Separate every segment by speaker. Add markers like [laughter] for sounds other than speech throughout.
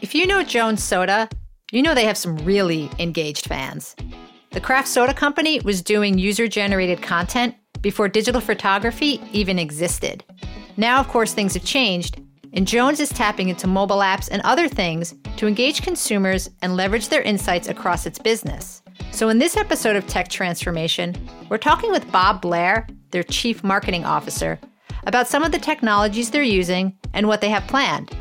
Speaker 1: If you know Jones Soda, you know they have some really engaged fans. The craft soda company was doing user generated content before digital photography even existed. Now, of course, things have changed, and Jones is tapping into mobile apps and other things to engage consumers and leverage their insights across its business. So, in this episode of Tech Transformation, we're talking with Bob Blair, their Chief Marketing Officer, about some of the technologies they're using and what they have planned.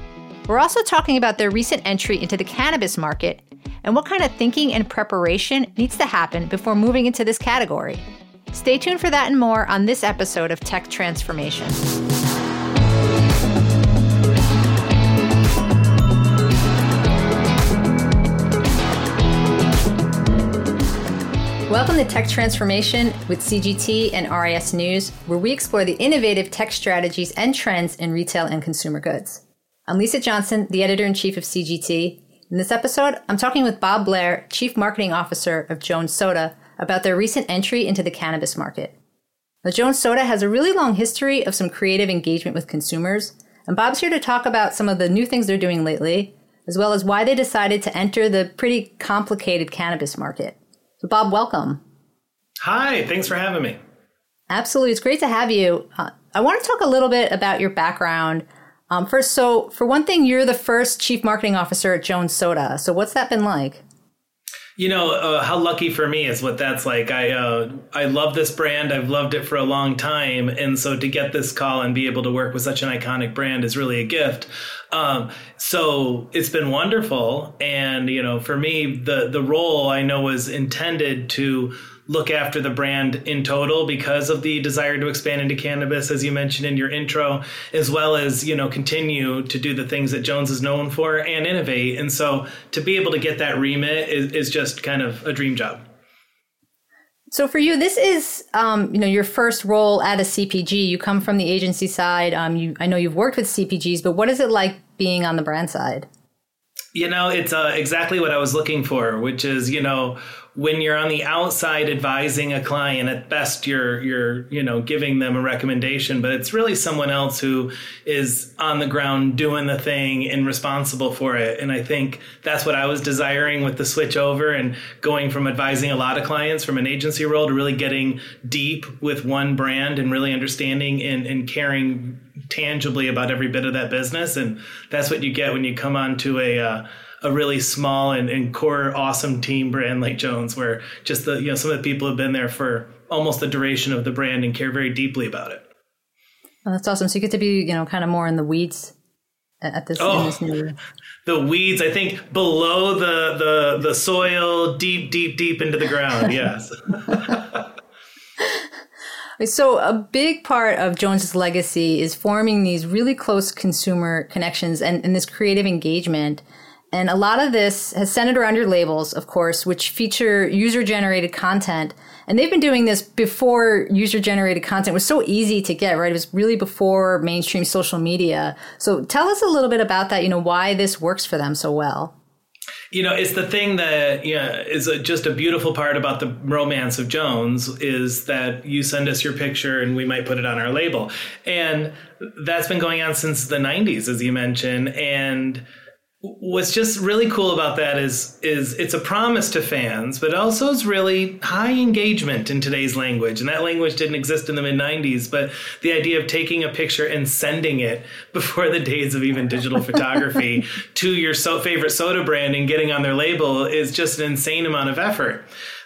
Speaker 1: We're also talking about their recent entry into the cannabis market and what kind of thinking and preparation needs to happen before moving into this category. Stay tuned for that and more on this episode of Tech Transformation. Welcome to Tech Transformation with CGT and RIS News, where we explore the innovative tech strategies and trends in retail and consumer goods. I'm Lisa Johnson, the editor in chief of CGT. In this episode, I'm talking with Bob Blair, Chief Marketing Officer of Jones Soda, about their recent entry into the cannabis market. Now, Jones Soda has a really long history of some creative engagement with consumers, and Bob's here to talk about some of the new things they're doing lately, as well as why they decided to enter the pretty complicated cannabis market. So, Bob, welcome.
Speaker 2: Hi, thanks for having me.
Speaker 1: Absolutely. It's great to have you. Uh, I want to talk a little bit about your background. Um, first, so for one thing, you're the first chief marketing officer at Jones Soda. So, what's that been like?
Speaker 2: You know uh, how lucky for me is what that's like. I uh, I love this brand. I've loved it for a long time, and so to get this call and be able to work with such an iconic brand is really a gift. Um, so it's been wonderful, and you know, for me, the the role I know was intended to look after the brand in total because of the desire to expand into cannabis, as you mentioned in your intro, as well as, you know, continue to do the things that Jones is known for and innovate. And so to be able to get that remit is, is just kind of a dream job.
Speaker 1: So for you, this is um, you know your first role at a CPG. You come from the agency side. Um, you I know you've worked with CPGs, but what is it like being on the brand side?
Speaker 2: You know, it's uh, exactly what I was looking for, which is you know when you're on the outside advising a client at best you're you're you know giving them a recommendation but it's really someone else who is on the ground doing the thing and responsible for it. And i think that's what i was desiring with the switch over and going from advising a lot of clients from an agency role to really getting deep with one brand and really understanding and, and caring tangibly about every bit of that business. And that's what you get when you come onto a uh, a really small and, and core awesome team brand like Jones, where just the you know some of the people have been there for almost the duration of the brand and care very deeply about it.
Speaker 1: Oh, that's awesome. So you get to be you know kind of more in the weeds at this, oh, this new
Speaker 2: the weeds i think below the the the soil deep deep deep into the ground [laughs] yes [laughs]
Speaker 1: so a big part of jones's legacy is forming these really close consumer connections and, and this creative engagement and a lot of this has centered around your labels, of course, which feature user generated content. And they've been doing this before user generated content was so easy to get, right? It was really before mainstream social media. So tell us a little bit about that, you know, why this works for them so well.
Speaker 2: You know, it's the thing that yeah is a, just a beautiful part about the romance of Jones is that you send us your picture and we might put it on our label, and that's been going on since the '90s, as you mentioned, and what's just really cool about that is is it's a promise to fans but also it's really high engagement in today's language. And that language didn't exist in the mid 90s but the idea of taking a picture and sending it [laughs] before the days of even digital photography [laughs] to your so favorite soda brand and getting on their label is just an insane amount of effort.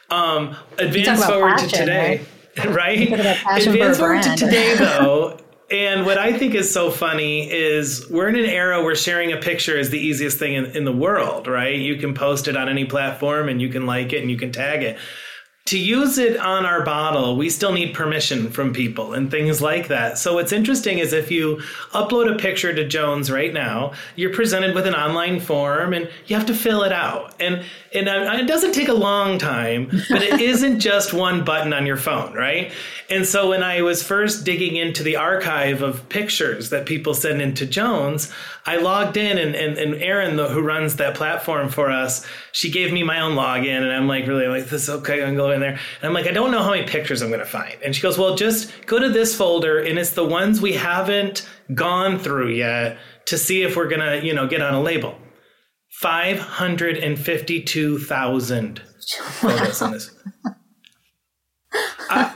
Speaker 2: Um, advance forward passion, to today right, [laughs] right? advance forward to today though and what I think is so funny is we're in an era where sharing a picture is the easiest thing in, in the world, right? You can post it on any platform and you can like it and you can tag it to use it on our bottle, we still need permission from people and things like that. So what's interesting is if you upload a picture to Jones right now, you're presented with an online form and you have to fill it out. And and uh, it doesn't take a long time, but it [laughs] isn't just one button on your phone, right? And so when I was first digging into the archive of pictures that people send into Jones, I logged in and, and, and Erin, the, who runs that platform for us, she gave me my own login and I'm like, really like this, okay, I'm going to go in there. And I'm like, I don't know how many pictures I'm going to find. And she goes, well, just go to this folder and it's the ones we haven't gone through yet to see if we're going to, you know, get on a label. 552,000 [laughs] photos in this.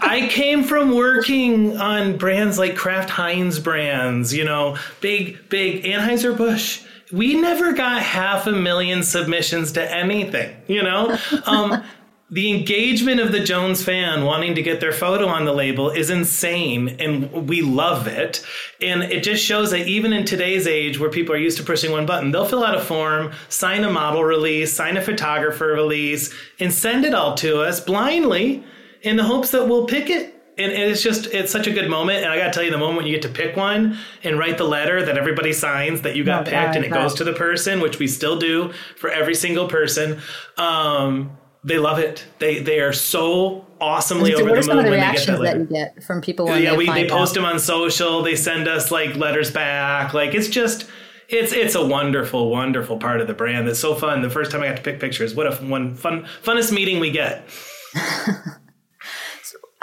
Speaker 2: I, came from working on brands like Kraft Heinz brands, you know, big, big Anheuser-Busch. We never got half a million submissions to anything, you know? [laughs] Um, the engagement of the Jones fan wanting to get their photo on the label is insane and we love it. And it just shows that even in today's age where people are used to pushing one button, they'll fill out a form, sign a model release, sign a photographer release, and send it all to us blindly in the hopes that we'll pick it. And it's just, it's such a good moment. And I got to tell you, the moment you get to pick one and write the letter that everybody signs that you got oh, picked and it goes to the person, which we still do for every single person. Um, they love it. They they are so awesomely over the moon
Speaker 1: when
Speaker 2: the
Speaker 1: they get that, that you get from people.
Speaker 2: yeah, we they post
Speaker 1: out.
Speaker 2: them on social. They send us like letters back. Like it's just it's it's a wonderful wonderful part of the brand. It's so fun. The first time I got to pick pictures, what a one fun funnest meeting we get. [laughs]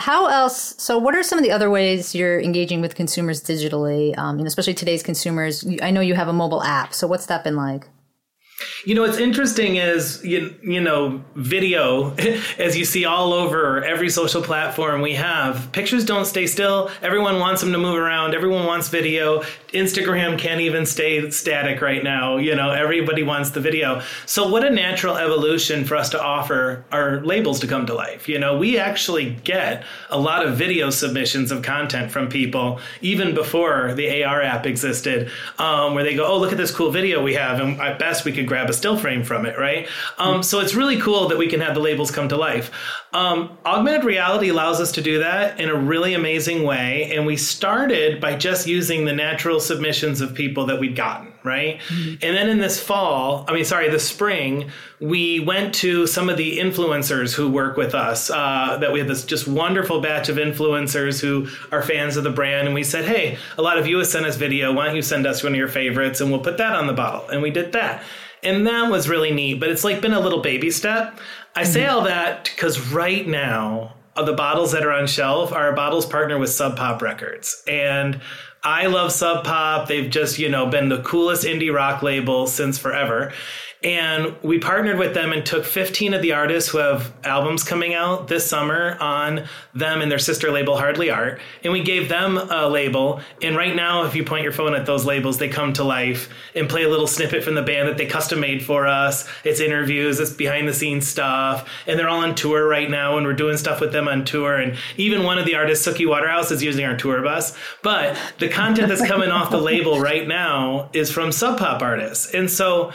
Speaker 1: How else? So, what are some of the other ways you're engaging with consumers digitally? Um, and especially today's consumers. I know you have a mobile app. So, what's that been like?
Speaker 2: You know, what's interesting is, you, you know, video, [laughs] as you see all over every social platform we have, pictures don't stay still. Everyone wants them to move around. Everyone wants video. Instagram can't even stay static right now. You know, everybody wants the video. So, what a natural evolution for us to offer our labels to come to life. You know, we actually get a lot of video submissions of content from people even before the AR app existed, um, where they go, oh, look at this cool video we have. And at best, we could grab a still frame from it, right? Um, mm-hmm. So, it's really cool that we can have the labels come to life. Um, augmented reality allows us to do that in a really amazing way. And we started by just using the natural submissions of people that we'd gotten, right? Mm-hmm. And then in this fall, I mean, sorry, the spring, we went to some of the influencers who work with us. Uh, that we had this just wonderful batch of influencers who are fans of the brand. And we said, hey, a lot of you have sent us video. Why don't you send us one of your favorites and we'll put that on the bottle? And we did that. And that was really neat, but it's like been a little baby step. I say mm-hmm. all that because right now, the bottles that are on shelf are bottles partner with Sub Pop Records. And I love Sub Pop. They've just, you know, been the coolest indie rock label since forever. And we partnered with them and took 15 of the artists who have albums coming out this summer on them and their sister label, Hardly Art. And we gave them a label. And right now, if you point your phone at those labels, they come to life and play a little snippet from the band that they custom made for us. It's interviews, it's behind the scenes stuff. And they're all on tour right now, and we're doing stuff with them on tour. And even one of the artists, Suki Waterhouse, is using our tour bus. But the content that's coming off the label right now is from Sub Pop artists. And so,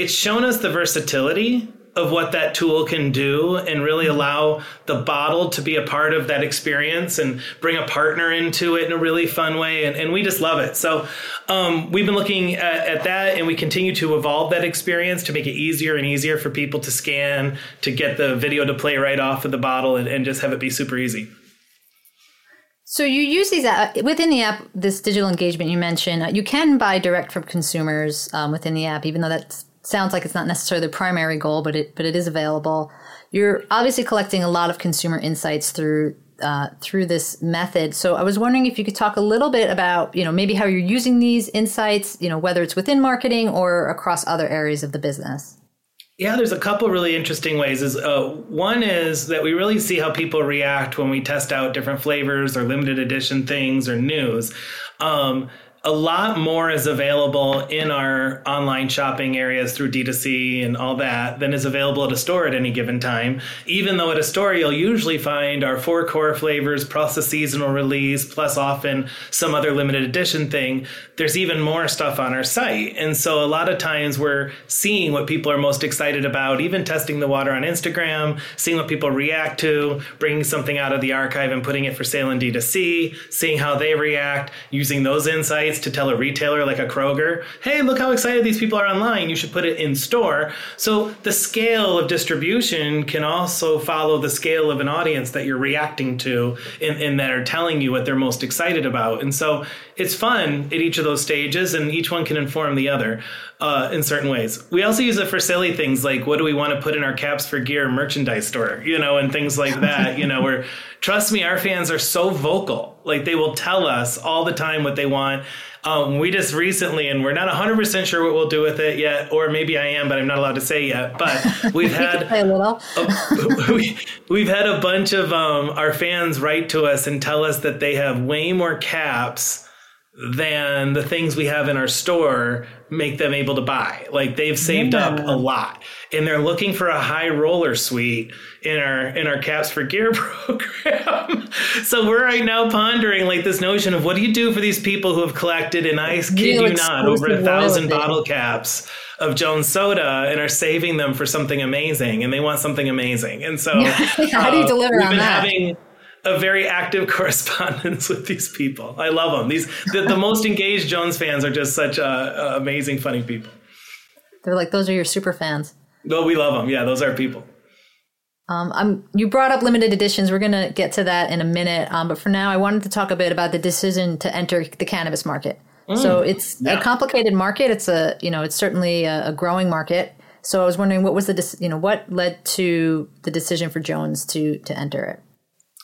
Speaker 2: it's shown us the versatility of what that tool can do and really allow the bottle to be a part of that experience and bring a partner into it in a really fun way. And, and we just love it. So um, we've been looking at, at, that and we continue to evolve that experience to make it easier and easier for people to scan, to get the video to play right off of the bottle and, and just have it be super easy.
Speaker 1: So you use these uh, within the app. This digital engagement you mentioned, uh, you can buy direct from consumers um, within the app, even though that's sounds like it's not necessarily the primary goal, but it but it is available. You're obviously collecting a lot of consumer insights through uh, through this method. So I was wondering if you could talk a little bit about you know maybe how you're using these insights, you know whether it's within marketing or across other areas of the business.
Speaker 2: Yeah, there's a couple really interesting ways. Is uh, one is that we really see how people react when we test out different flavors or limited edition things or news. Um, a lot more is available in our online shopping areas through D2C and all that than is available at a store at any given time. Even though at a store you'll usually find our four core flavors plus a seasonal release, plus often some other limited edition thing, there's even more stuff on our site. And so a lot of times we're seeing what people are most excited about, even testing the water on Instagram, seeing what people react to, bringing something out of the archive and putting it for sale in D2C, seeing how they react, using those insights to tell a retailer like a Kroger, hey, look how excited these people are online. You should put it in store. So the scale of distribution can also follow the scale of an audience that you're reacting to and, that are telling you what they're most excited about. And so it's fun at each of those stages, and each one can inform the other uh, in certain ways. We also use it for silly things like what do we want to put in our caps for gear merchandise store, you know, and things like that, you know, where trust me, our fans are so vocal. Like they will tell us all the time what they want. Um, we just recently, and we're not 100% sure what we'll do with it yet, or maybe I am, but I'm not allowed to say yet. But [laughs] we've had
Speaker 1: a little.
Speaker 2: a, [laughs] we, have had a bunch of um, our fans write to us and tell us that they have way more caps than the things we have in our store make them able to buy. Like they've saved yeah. up a lot and they're looking for a high roller suite in our in our caps for gear [laughs] program. so we're right now pondering like this notion of what do you do for these people who have collected and I kid you, you not over a thousand bottle caps of Jones soda and are saving them for something amazing and they want something amazing. And so [laughs]
Speaker 1: how do you uh, deliver uh, on that? Having,
Speaker 2: a very active [laughs] correspondence with these people. I love them. These the, the most engaged Jones fans are just such uh, uh, amazing, funny people.
Speaker 1: They're like those are your super fans.
Speaker 2: No, we love them. Yeah, those are people.
Speaker 1: Um, I'm, you brought up limited editions. We're going to get to that in a minute. Um, but for now, I wanted to talk a bit about the decision to enter the cannabis market. Mm, so it's yeah. a complicated market. It's a you know it's certainly a, a growing market. So I was wondering what was the you know what led to the decision for Jones to to enter it.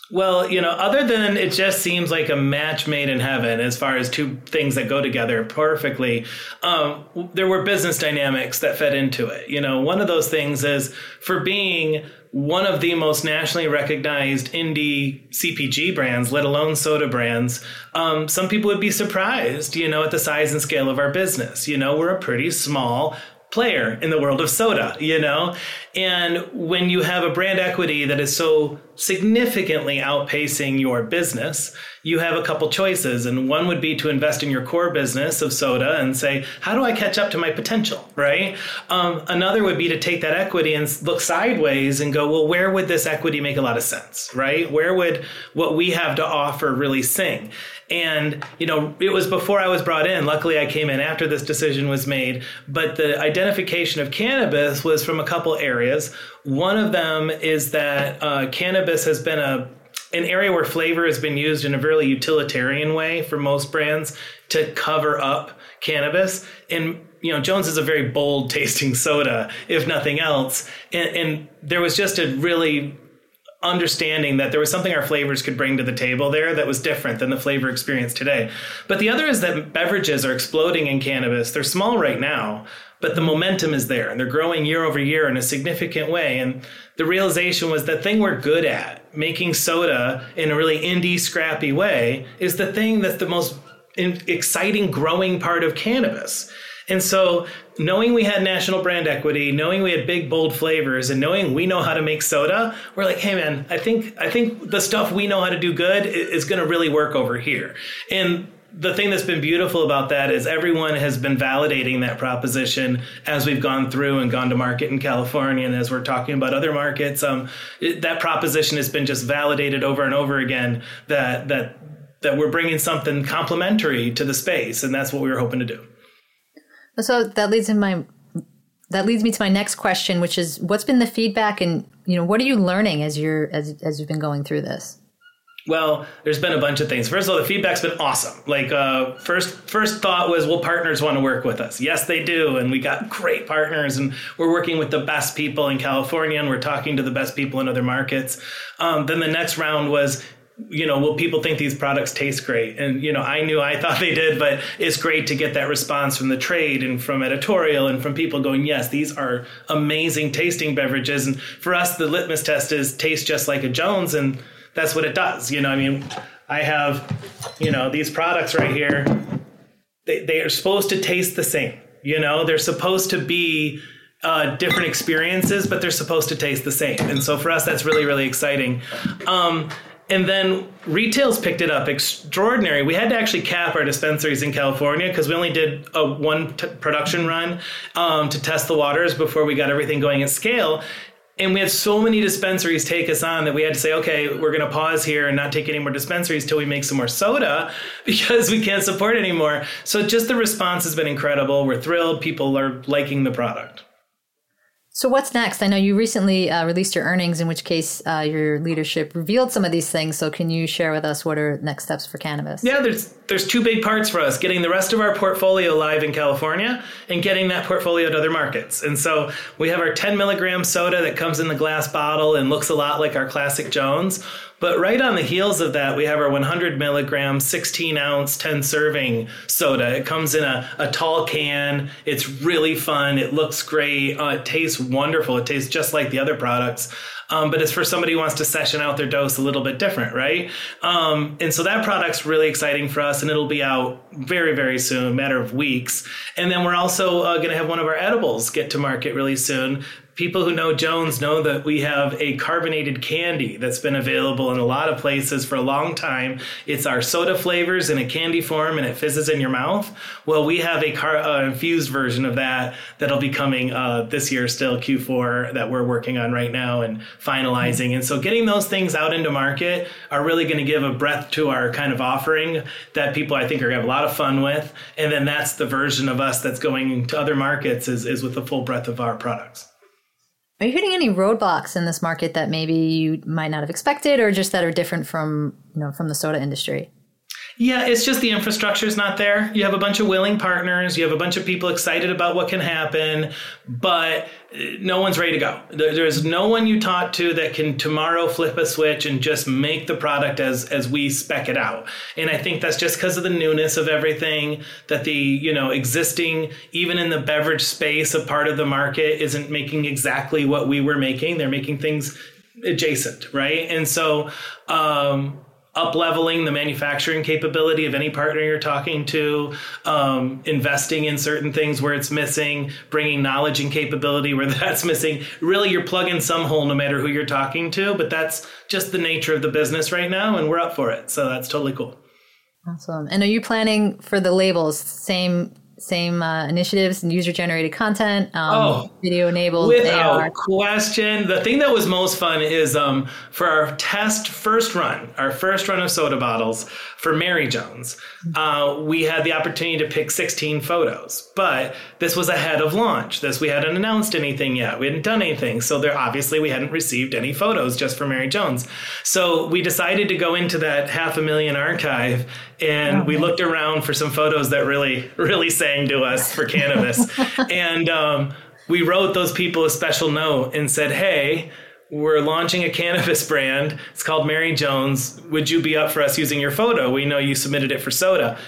Speaker 2: Well, you know, other than it just seems like a match made in heaven as far as two things that go together perfectly, um, there were business dynamics that fed into it. You know, one of those things is for being one of the most nationally recognized indie CPG brands, let alone soda brands, um, some people would be surprised, you know, at the size and scale of our business. You know, we're a pretty small player in the world of soda, you know? And when you have a brand equity that is so significantly outpacing your business, you have a couple choices. And one would be to invest in your core business of soda and say, how do I catch up to my potential, right? Um, another would be to take that equity and look sideways and go, well, where would this equity make a lot of sense, right? Where would what we have to offer really sing? And, you know, it was before I was brought in. Luckily, I came in after this decision was made. But the identification of cannabis was from a couple areas. One of them is that uh, cannabis has been a an area where flavor has been used in a very utilitarian way for most brands to cover up cannabis. And you know, Jones is a very bold [laughs] tasting soda, if nothing else. And, and there was just a really understanding that there was something our flavors could bring to the table there that was different than the flavor experience today. But the other is that beverages are exploding in cannabis. They're small right now, but the momentum is there and they're growing year over year in a significant way. And the realization was the thing we're good at, making soda in a really indie, scrappy way, is the thing that's the most exciting, growing part of cannabis. And so, knowing we had national brand equity, knowing we had big bold flavors, and knowing we know how to make soda, we're like, hey man, I think I think the stuff we know how to do good is going to really work over here. And the thing that's been beautiful about that is everyone has been validating that proposition as we've gone through and gone to market in California, and as we're talking about other markets. Um, it, that proposition has been just validated over and over again that that that we're bringing something complementary to the space, and that's what we were hoping to do.
Speaker 1: So that leads in my that leads me to my next question, which is what's been the feedback and you know what are you learning as you're as as you've been going through this?
Speaker 2: Well, there's been a bunch of things. First of all, the feedback's been awesome. Like uh, first first thought was, will partners want to work with us? Yes, they do, and we got great partners, and we're working with the best people in California, and we're talking to the best people in other markets. Um, then the next round was, you know, will people think these products taste great? And, you know, I knew I thought they did, but it's great to get that response from the trade and from editorial and from people going, yes, these are amazing tasting beverages. And for us, the litmus test is taste just like a Jones. And that's what it does. You know, I mean, I have, you know, these products right here, they, they are supposed to taste the same. You know, they're supposed to be uh, different experiences, but they're supposed to taste the same. And so for us, that's really, really exciting. Um, and then retail's picked it up extraordinary. We had to actually cap our dispensaries in California because we only did a one t- production run um, to test the waters before we got everything going at scale. And we had so many dispensaries take us on that we had to say, okay, we're going to pause here and not take any more dispensaries till we make some more soda [laughs] because we can't support anymore. So just the response has been incredible. We're thrilled. People are liking the product.
Speaker 1: So, what's next? I know you recently uh, released your earnings, in which case uh, your leadership revealed some of these things. So, can you share with us what are next steps for cannabis?
Speaker 2: Yeah, there's there's two big parts for us: getting the rest of our portfolio live in California and getting that portfolio to other markets. And so, we have our 10 milligram soda that comes in the glass bottle and looks a lot like our classic Jones. But right on the heels of that, we have our 100 milligram, 16 ounce, 10 serving soda. It comes in a, a tall can. It's really fun. It looks great. Uh, it tastes wonderful. It tastes just like the other products. Um, but it's for somebody who wants to session out their dose a little bit different, right? Um, and so that product's really exciting for us, and it'll be out very, very soon, matter of weeks. And then we're also uh, going to have one of our edibles get to market really soon people who know Jones know that we have a carbonated candy that's been available in a lot of places for a long time. It's our soda flavors in a candy form and it fizzes in your mouth. Well, we have a car uh, infused version of that that'll be coming uh, this year, still Q4, that we're working on right now and finalizing. And so getting those things out into market are really going to give a breadth to our kind of offering that people I think are going to have a lot of fun with. And then that's the version of us that's going to other markets is, is with the full breadth of our products.
Speaker 1: Are you hitting any roadblocks in this market that maybe you might not have expected, or just that are different from you know from the soda industry?
Speaker 2: Yeah, it's just the infrastructure is not there. You have a bunch of willing partners, you have a bunch of people excited about what can happen, but no one's ready to go. There's no one you talk to that can tomorrow flip a switch and just make the product as as we spec it out. And I think that's just because of the newness of everything that the, you know, existing even in the beverage space a part of the market isn't making exactly what we were making. They're making things adjacent, right? And so um up leveling the manufacturing capability of any partner you're talking to, um, investing in certain things where it's missing, bringing knowledge and capability where [laughs] that's missing. Really, you're plugging some hole no matter who you're talking to, but that's just the nature of the business right now, and we're up for it. So that's totally cool.
Speaker 1: Awesome. And are you planning for the labels same same uh, initiatives and user generated content, um, oh, video enabled.
Speaker 2: Without
Speaker 1: AR.
Speaker 2: question. The thing that was most fun is um, for our test first run, our first run of soda bottles for Mary Jones, uh, we had the opportunity to pick 16 photos. But this was ahead of launch. This we hadn't announced anything yet. We hadn't done anything. So there obviously we hadn't received any photos just for Mary Jones. So we decided to go into that half a million archive and oh, we looked around for some photos that really, really sang to us for cannabis. [laughs] and um, we wrote those people a special note and said, hey, we're launching a cannabis brand. It's called Mary Jones. Would you be up for us using your photo? We know you submitted it for soda.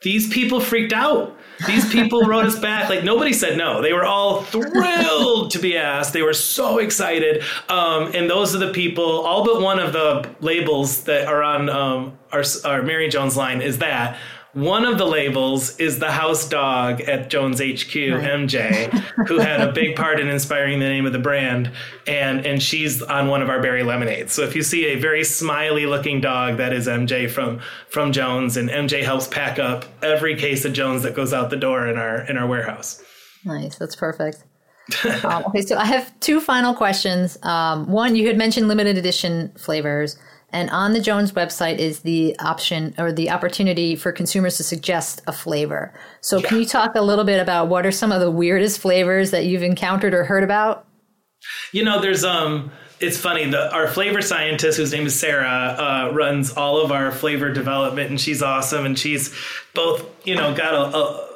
Speaker 2: These people freaked out. These people wrote us back. Like nobody said no. They were all thrilled to be asked. They were so excited. Um, and those are the people, all but one of the labels that are on um, our, our Mary Jones line is that. One of the labels is the house dog at Jones HQ. MJ, who had a big part in inspiring the name of the brand, and and she's on one of our berry lemonades. So if you see a very smiley looking dog, that is MJ from from Jones, and MJ helps pack up every case of Jones that goes out the door in our in our warehouse.
Speaker 1: Nice, that's perfect. [laughs] um, okay, so I have two final questions. Um, one, you had mentioned limited edition flavors. And on the Jones website is the option or the opportunity for consumers to suggest a flavor. So, yeah. can you talk a little bit about what are some of the weirdest flavors that you've encountered or heard about?
Speaker 2: You know, there's um, it's funny. The our flavor scientist, whose name is Sarah, uh, runs all of our flavor development, and she's awesome. And she's both, you know, got a, a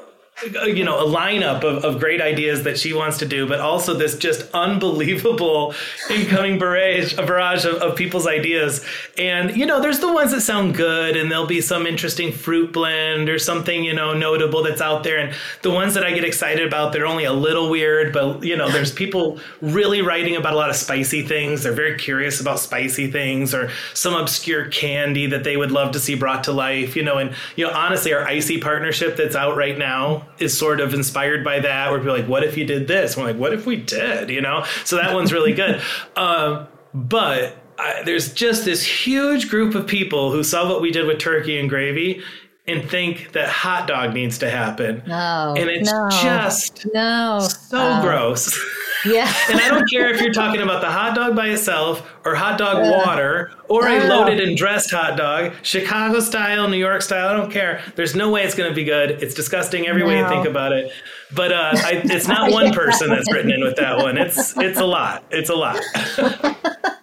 Speaker 2: Uh, you know a lineup of, of great ideas that she wants to do but also this just unbelievable [laughs] incoming barrage a barrage of, of, people's ideas. And you know there's the ones that sound good and there'll be some interesting fruit blend or something you know notable that's out there. And the ones that i get excited about they're only a little weird but you know there's people really writing about a lot of spicy things. They're very curious about spicy things or some obscure candy that they would love to see brought to life you know and you know honestly our icy partnership that's out right now is sort of inspired by that. Where people like, "What if you did this?" we're like, "What if we did?" You know. So that one's really good. [laughs] Um, but I, there's just this huge group of people who saw what we did with turkey and gravy and think that hot dog needs to happen.
Speaker 1: No,
Speaker 2: and it's
Speaker 1: no,
Speaker 2: just
Speaker 1: no,
Speaker 2: so uh, gross. [laughs]
Speaker 1: Yeah.
Speaker 2: and I don't care if you're talking about the hot dog by itself or hot dog uh, water or a loaded and dressed hot dog, Chicago style, New York style. I don't care. There's no way it's going to be good. It's disgusting every no. way you think about it. But uh, I, it's not [laughs] one person that's written in with that one. It's it's a lot. It's a lot. [laughs]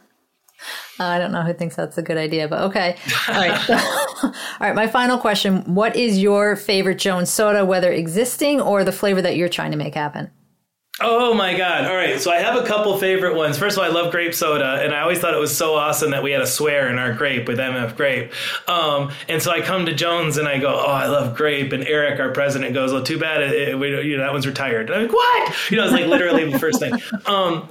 Speaker 1: I don't know who thinks that's a good idea, but okay. All right. [laughs] all right. My final question What is your favorite Jones soda, whether existing or the flavor that you're trying to make happen?
Speaker 2: Oh my God. All right. So I have a couple favorite ones. First of all, I love grape soda, and I always thought it was so awesome that we had a swear in our grape with MF Grape. Um, and so I come to Jones and I go, Oh, I love grape. And Eric, our president, goes, Well, too bad it, it, we, you know, that one's retired. And I'm like, What? You know, it's like literally the first thing. Um,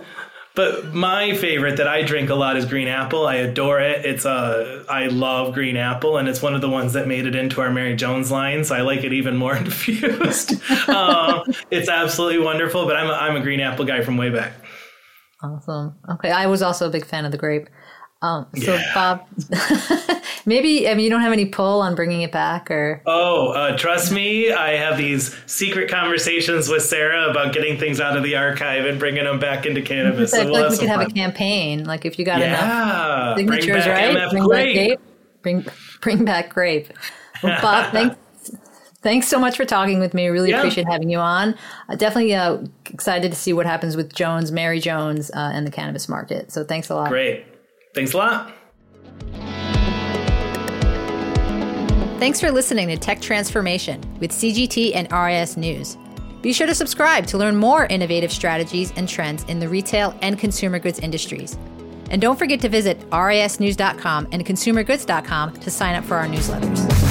Speaker 2: but my favorite that I drink a lot is green apple. I adore it. It's a uh, love green apple, and it's one of the ones that made it into our Mary Jones line. So I like it even more [laughs] infused. [laughs] um, it's absolutely wonderful. But I'm a, I'm a green apple guy from way back.
Speaker 1: Awesome. Okay, I was also a big fan of the grape. Um, so yeah. Bob, [laughs] maybe I mean you don't have any pull on bringing it back, or
Speaker 2: oh, uh, trust me, I have these secret conversations with Sarah about getting things out of the archive and bringing them back into cannabis.
Speaker 1: I so we'll like we could have a campaign, like if you got yeah. enough signatures, bring right?
Speaker 2: MF bring grape. back grape.
Speaker 1: Bring bring back grape. Well, [laughs] Bob, thanks. Thanks so much for talking with me. I really yeah. appreciate having you on. Uh, definitely uh, excited to see what happens with Jones, Mary Jones, uh, and the cannabis market. So thanks a lot.
Speaker 2: Great. Thanks a lot.
Speaker 1: Thanks for listening to Tech Transformation with CGT and RIS News. Be sure to subscribe to learn more innovative strategies and trends in the retail and consumer goods industries. And don't forget to visit risnews.com and consumergoods.com to sign up for our newsletters.